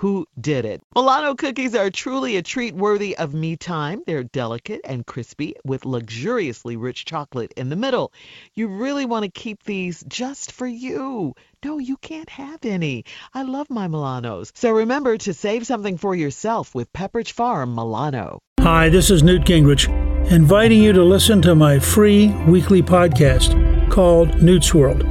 who did it. Milano cookies are truly a treat worthy of me time. They're delicate and crispy with luxuriously rich chocolate in the middle. You really want to keep these just for you. No, you can't have any. I love my Milanos. So remember to save something for yourself with Pepperidge Farm Milano. Hi, this is Newt Gingrich, inviting you to listen to my free weekly podcast called Newt's World.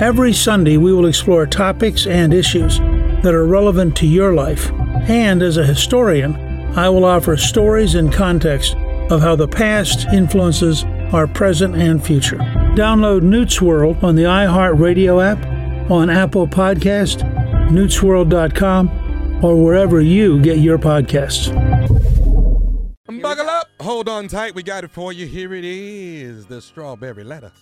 Every Sunday, we will explore topics and issues that are relevant to your life. And as a historian, I will offer stories and context of how the past influences our present and future. Download Newt's World on the iHeartRadio app, on Apple Podcast, newtsworld.com, or wherever you get your podcasts. Buckle up. Hold on tight. We got it for you. Here it is the strawberry letter.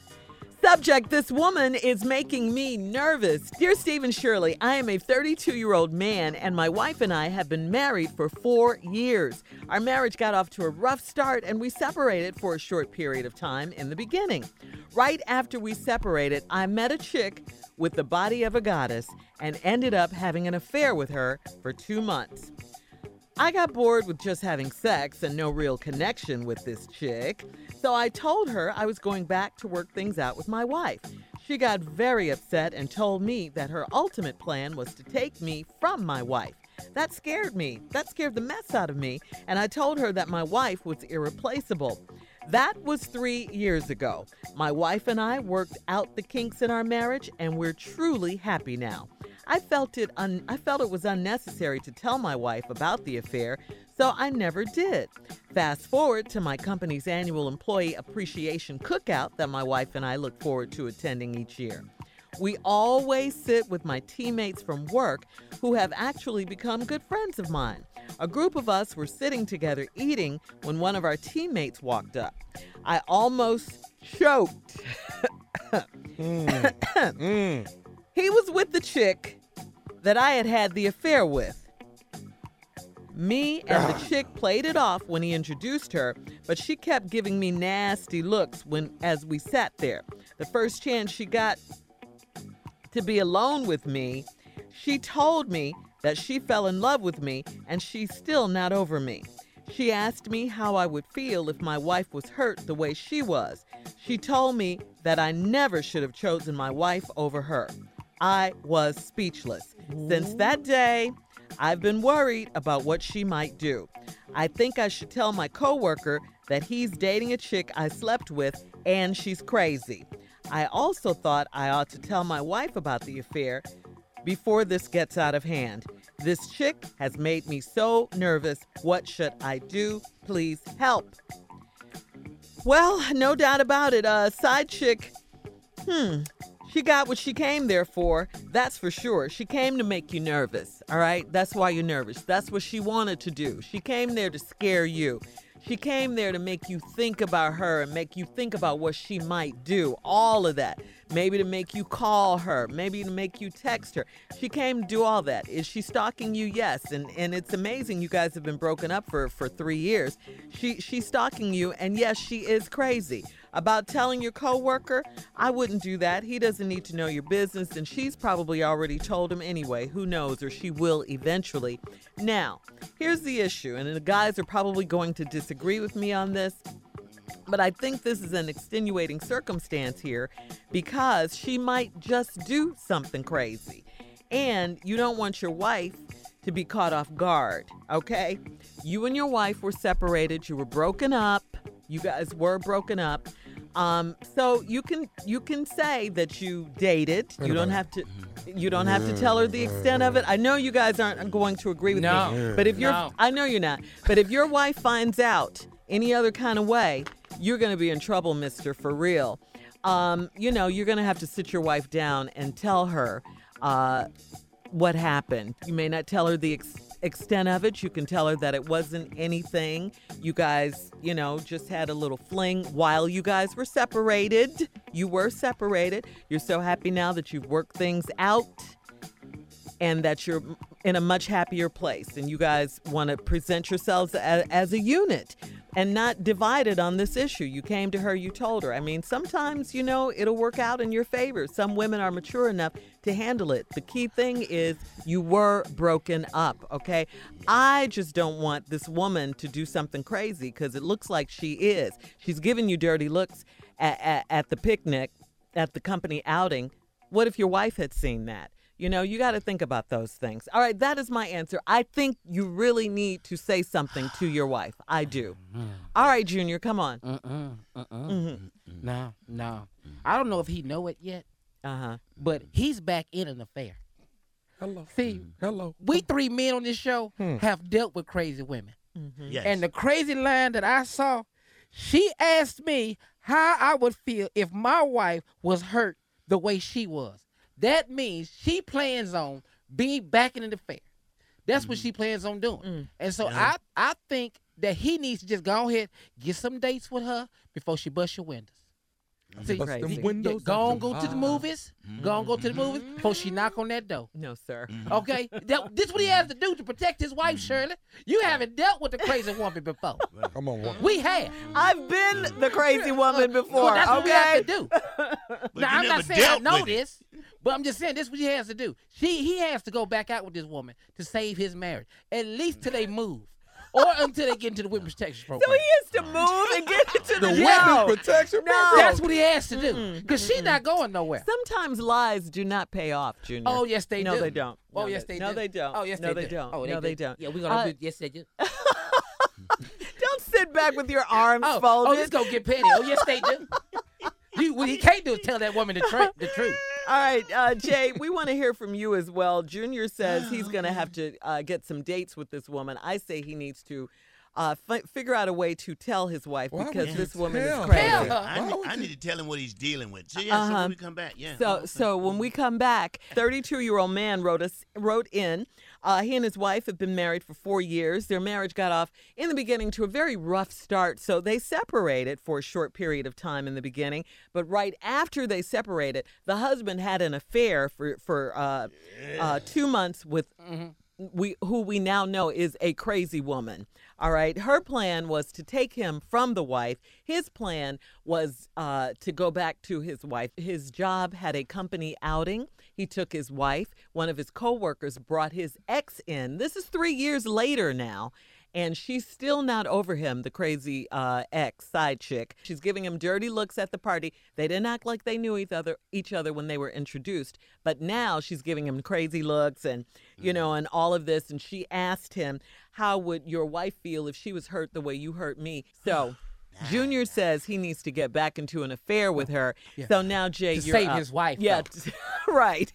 Subject This woman is making me nervous. Dear Steve and Shirley, I am a 32 year old man, and my wife and I have been married for four years. Our marriage got off to a rough start, and we separated for a short period of time in the beginning. Right after we separated, I met a chick with the body of a goddess and ended up having an affair with her for two months. I got bored with just having sex and no real connection with this chick, so I told her I was going back to work things out with my wife. She got very upset and told me that her ultimate plan was to take me from my wife. That scared me. That scared the mess out of me, and I told her that my wife was irreplaceable. That was three years ago. My wife and I worked out the kinks in our marriage, and we're truly happy now. I felt it un- I felt it was unnecessary to tell my wife about the affair, so I never did. Fast forward to my company's annual employee appreciation cookout that my wife and I look forward to attending each year. We always sit with my teammates from work who have actually become good friends of mine. A group of us were sitting together eating when one of our teammates walked up. I almost choked. Mm. mm. He was with the chick that I had had the affair with. Me and the chick played it off when he introduced her, but she kept giving me nasty looks when as we sat there. The first chance she got to be alone with me, she told me that she fell in love with me and she's still not over me. She asked me how I would feel if my wife was hurt the way she was. She told me that I never should have chosen my wife over her. I was speechless. Since that day, I've been worried about what she might do. I think I should tell my coworker that he's dating a chick I slept with and she's crazy. I also thought I ought to tell my wife about the affair before this gets out of hand. This chick has made me so nervous. What should I do? Please help. Well, no doubt about it. Uh, side chick, hmm, she got what she came there for. That's for sure. She came to make you nervous. All right. That's why you're nervous. That's what she wanted to do. She came there to scare you. She came there to make you think about her and make you think about what she might do. All of that. Maybe to make you call her, maybe to make you text her. She came to do all that. Is she stalking you? Yes. And and it's amazing you guys have been broken up for for 3 years. She she's stalking you and yes, she is crazy. About telling your coworker, I wouldn't do that. He doesn't need to know your business, and she's probably already told him anyway. Who knows, or she will eventually. Now, here's the issue, and the guys are probably going to disagree with me on this. But I think this is an extenuating circumstance here because she might just do something crazy. And you don't want your wife to be caught off guard, okay? You and your wife were separated, you were broken up, you guys were broken up. Um, so you can you can say that you dated. You don't have to you don't have to tell her the extent of it. I know you guys aren't going to agree with No. me. But if you're No. I know you're not. But if your wife finds out any other kind of way, you're gonna be in trouble, mister, for real. Um, you know, you're gonna have to sit your wife down and tell her uh, what happened. You may not tell her the ex- extent of it. You can tell her that it wasn't anything. You guys, you know, just had a little fling while you guys were separated. You were separated. You're so happy now that you've worked things out and that you're in a much happier place and you guys want to present yourselves as, as, a unit and not divided on this issue. You came to her, you told her. I mean, sometimes, you know, it'll work out in your favor. Some women are mature enough to handle it. The key thing is you were broken up, okay? I just don't want this woman to do something crazy because it looks like she is. She's giving you dirty looks at, at, at the picnic, at the company outing. What if your wife had seen that? You know, you got to think about those things. All right, that is my answer. I think you really need to say something to your wife. I do. Mm-hmm. All right, Junior, come on. Mm-mm. Mm-hmm. No, no. I don't know if he know it yet. Uh huh. But he's back in an affair. Hello. See, hello. We three men on this show hmm. have dealt with crazy women. Mm-hmm. Yes. And the crazy line that I saw, she asked me how I would feel if my wife was hurt the way she was. That means she plans on being back in the fair. That's mm what she plans on doing. Mm. And so yeah. I I think that he needs to just go ahead, get some dates with her before she busts your windows. See, crazy. windows go on, go to the movies. Mm-hmm. Go on, go to the movies before she knock on that door. No, sir. Mm-hmm. Okay, that, this is what he has to do to protect his wife, Shirley. You haven't dealt with the crazy woman before. Come on, woman. We have. I've been the crazy woman before. Well, that's okay? what we have to do. now I'm not saying I know this. But I'm just saying this is what he has to do. She he has to go back out with this woman to save his marriage. At least till they move. or until they get into the witness protection program. So he has to move and get into the, the witness protection no. program. That's what he has to do because she's not going nowhere. Sometimes lies do not pay off, Junior. Oh yes, they no, do. No, they don't. Oh no, yes, they, they do. No, they don't. Oh yes, no, they, they, don't. Oh, no, they, they don't. Yeah, we're gonna uh, do. Yes, they do. don't sit back with your arms oh, folded. Oh, let's go get petty. Oh yes, they do. You, what he can't do is tell that woman the, tra- the truth. All right, uh, Jay, we want to hear from you as well. Junior says he's going to have to uh, get some dates with this woman. I say he needs to uh, f- figure out a way to tell his wife Why because this woman is crazy. I, need, I need to tell him what he's dealing with. So yeah, uh-huh. so when we come back, yeah. So so when we come back, 32 year old man wrote us wrote in. Uh, he and his wife have been married for four years. Their marriage got off in the beginning to a very rough start, so they separated for a short period of time in the beginning. But right after they separated, the husband had an affair for for uh, uh, two months with. Mm-hmm we who we now know is a crazy woman. All right, her plan was to take him from the wife. His plan was uh, to go back to his wife. His job had a company outing. He took his wife. One of his coworkers brought his ex in. This is three years later now, and she's still not over him, the crazy uh, ex side chick. She's giving him dirty looks at the party. They didn't act like they knew each other each other when they were introduced, but now she's giving him crazy looks and you know and all of this. And she asked him, "How would your wife feel if she was hurt the way you hurt me?" So. Junior says he needs to get back into an affair with her. Yeah. So now, Jay, to you're save up. his wife. Yeah, right.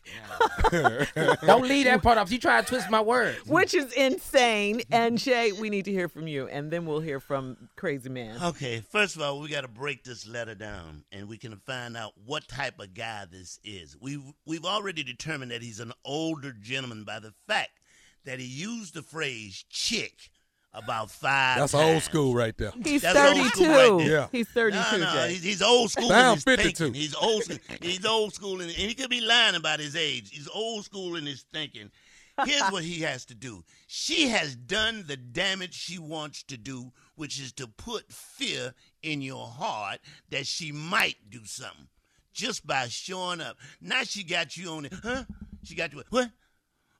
Don't leave that part off. You try to twist my words, which is insane. And Jay, we need to hear from you, and then we'll hear from Crazy Man. Okay, first of all, we got to break this letter down, and we can find out what type of guy this is. We've we've already determined that he's an older gentleman by the fact that he used the phrase "chick." About five. That's times. old school right there. He's That's 32. Right yeah. He's 32. No, no, he's, he's, old school. Down 52. Thinking. He's old. He's old school, and he could be lying about his age. He's old school in his thinking. Here's what he has to do. She has done the damage she wants to do, which is to put fear in your heart that she might do something just by showing up. Now she got you on it, huh? She got you. What?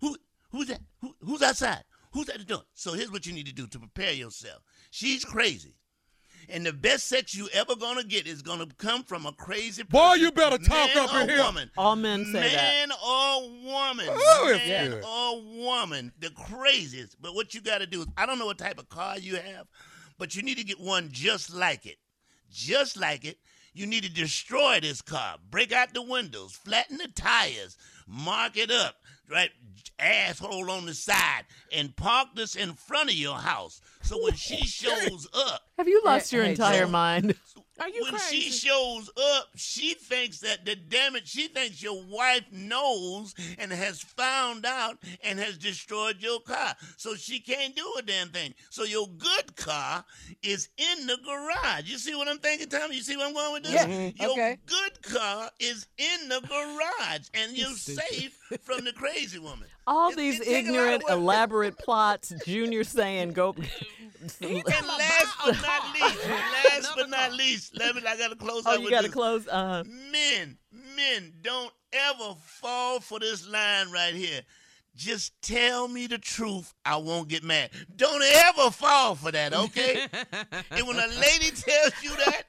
Who? Who's that? Who, who's outside? Who's that doing? So here's what you need to do to prepare yourself. She's crazy. And the best sex you ever gonna get is gonna come from a crazy person. Boy, you better talk man up in here. Woman. All men say man that. Man or woman. Oh, it's man good. or woman. The craziest. But what you gotta do is I don't know what type of car you have, but you need to get one just like it. Just like it. You need to destroy this car. Break out the windows, flatten the tires, mark it up, right asshole on the side and parked us in front of your house. So when she shows up, Have you lost your entire Joe. mind? Are you when crazy? she shows up, she thinks that the damage, she thinks your wife knows and has found out and has destroyed your car. So she can't do a damn thing. So your good car is in the garage. You see what I'm thinking, Tommy? You see what I'm going with this? Yeah, mm-hmm. Your okay. good car is in the garage and you're safe from the crazy woman. All It- these it take a lot of ignorant, elaborate plots. Junior saying, "Go." And last but not least, last but not least, let me, I got to close oh, out you with got to this. close. Uh, Men, men, don't ever fall for this line right here. Just tell me the truth. I won't get mad. Don't ever fall for that, okay? and when a lady tells you that,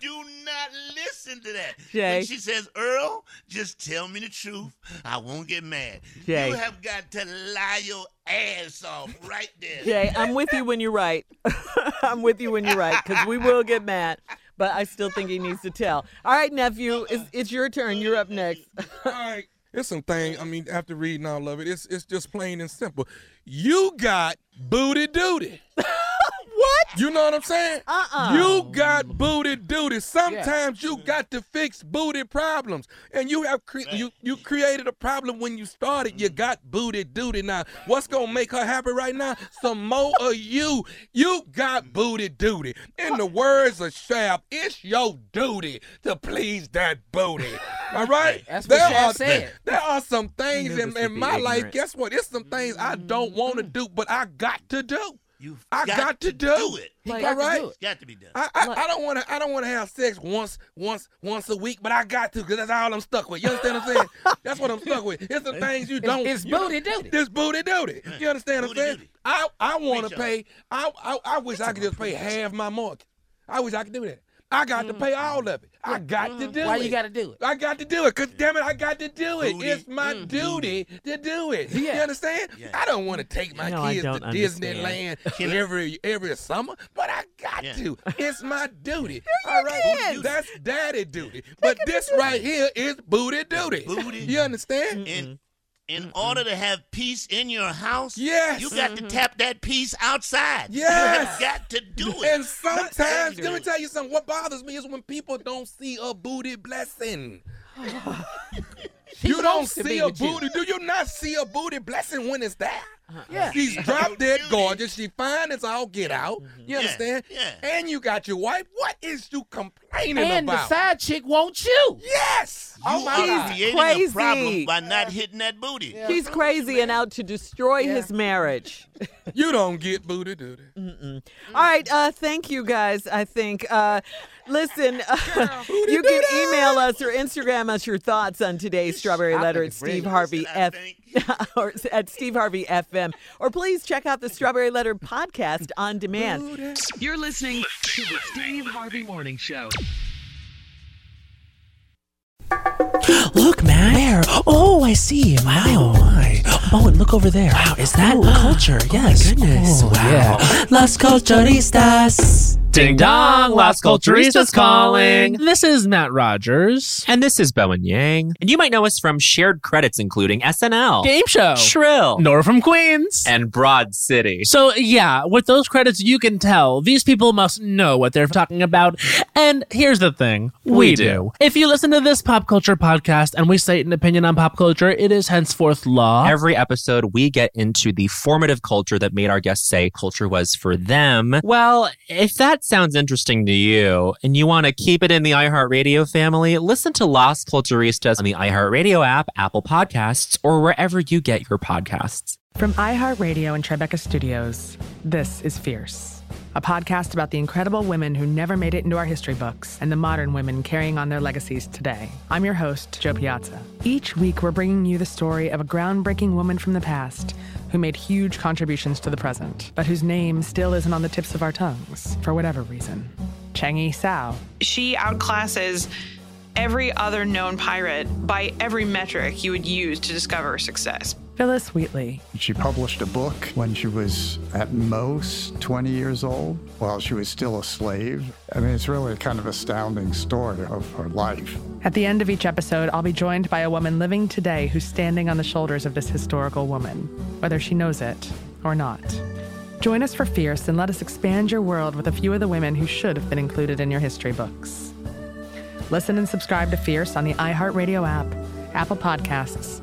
do not listen to that. Jay. When she says, Earl, just tell me the truth. I won't get mad. Jay. You have got to lie your ass off right there. Jay, I'm with you when you're right. I'm with you when you're right because we will get mad. But I still think he needs to tell. All right, nephew, it's, it's your turn. You're up next. All right. It's some thing. I mean, after reading all of it, it's it's just plain and simple. You got booty duty. what? You know what I'm saying? Uh-uh. You got booty duty. Sometimes you got to fix booty problems, and you have cre- you you created a problem when you started. You mm-hmm. got booty duty. Now, what's gonna make her happy right now? Some more of you. You got mm-hmm. booty duty. In the words of Shaft, it's your duty to please that booty. All right. That's what there Shaft are said. there are some things in, in be my life. Guess what? It's some things I don't want to mm-hmm. do, but I got to do. You've I got to do it. He Like- got to Alright. do it. Got to be done. I, I, I don't want to I don't want to have sex once once once a week, but I got to because that's all I'm stuck with. You understand what I'm saying? that's what I'm stuck with. It's the things you don't. it's you know, booty duty. It's booty duty. You understand what I'm saying? duty. I I want to pay. I, I I wish I could just pay half my mortgage. I wish I could do that. I got to mm. pay all of it. I got to mm-hmm. do Why it. Why you got to do it? I got to do it, cause damn it, I got to do it. Booty. It's my mm-hmm. duty to do it. You understand? Yeah. I don't want to take my No, kids to understand. Disneyland every every summer, but I got Yeah. to. It's my duty. All right, that's daddy duty. But this right here is booty duty. Booty. You understand? In in order to have peace in your house, Yes. you got to tap that peace outside. Yes. You have got to do it. And sometimes, let me tell you something. What bothers me is when people don't see a booty blessing. You don't see a with you. booty. Do you not see a booty blessing when it's there? Yeah. She's drop dead gorgeous. She fine as all get out. You Yeah, understand? yeah. And you got your wife. What is you complaining about? And the side chick won't you. yes. you oh my are God. creating Crazy. a problem by not hitting that booty. He's crazy and out to destroy his marriage. You don't get booty duty. All right, uh, thank you guys. I think. Uh, listen, uh, you can email us or Instagram us your thoughts on today's Strawberry Letter at it's. Steve Harvey Listen, I F think. or at Steve Harvey FM, or please check out the Strawberry Letter podcast on demand. You're listening to the Steve Harvey Morning Show. Look, man. Where? Oh, I see. Wow. Oh, my. Oh, and look over there. Wow, is that culture? Oh, yes. goodness. wow. Yeah. Las Culturistas. Ding dong, Las Culturistas calling. This is Matt Rogers. And this is Bowen Yang. And you might know us from shared credits including SNL, Game show. Shrill, Nora from Queens. and Broad City. So, yeah, with those credits, you can tell these people must know what they're talking about. And here's the thing we, We do. do. If you listen to this pop culture podcast and we state an opinion on pop culture, it is henceforth law. Every episode, we get into the formative culture that made our guests say culture was for them. Well, if that sounds interesting to you and you want to keep it in the iHeartRadio family, listen to Las Culturistas on the iHeartRadio app, Apple Podcasts, or wherever you get your podcasts. From iHeartRadio and Tribeca Studios, this is Fierce, a podcast about the incredible women who never made it into our history books and the modern women carrying on their legacies today. I'm your host, Jo Piazza. Each week, we're bringing you the story of a groundbreaking woman from the past who made huge contributions to the present, but whose name still isn't on the tips of our tongues for whatever reason. Cheng I Sao. she outclasses every other known pirate by every metric you would use to discover success. Phillis Wheatley. She published a book when she was at most 20 years old while she was still a slave. I mean, it's really a kind of astounding story of her life. At the end of each episode, I'll be joined by a woman living today who's standing on the shoulders of this historical woman, whether she knows it or not. Join us for Fierce and let us expand your world with a few of the women who should have been included in your history books. Listen and subscribe to Fierce on the iHeartRadio app, Apple Podcasts,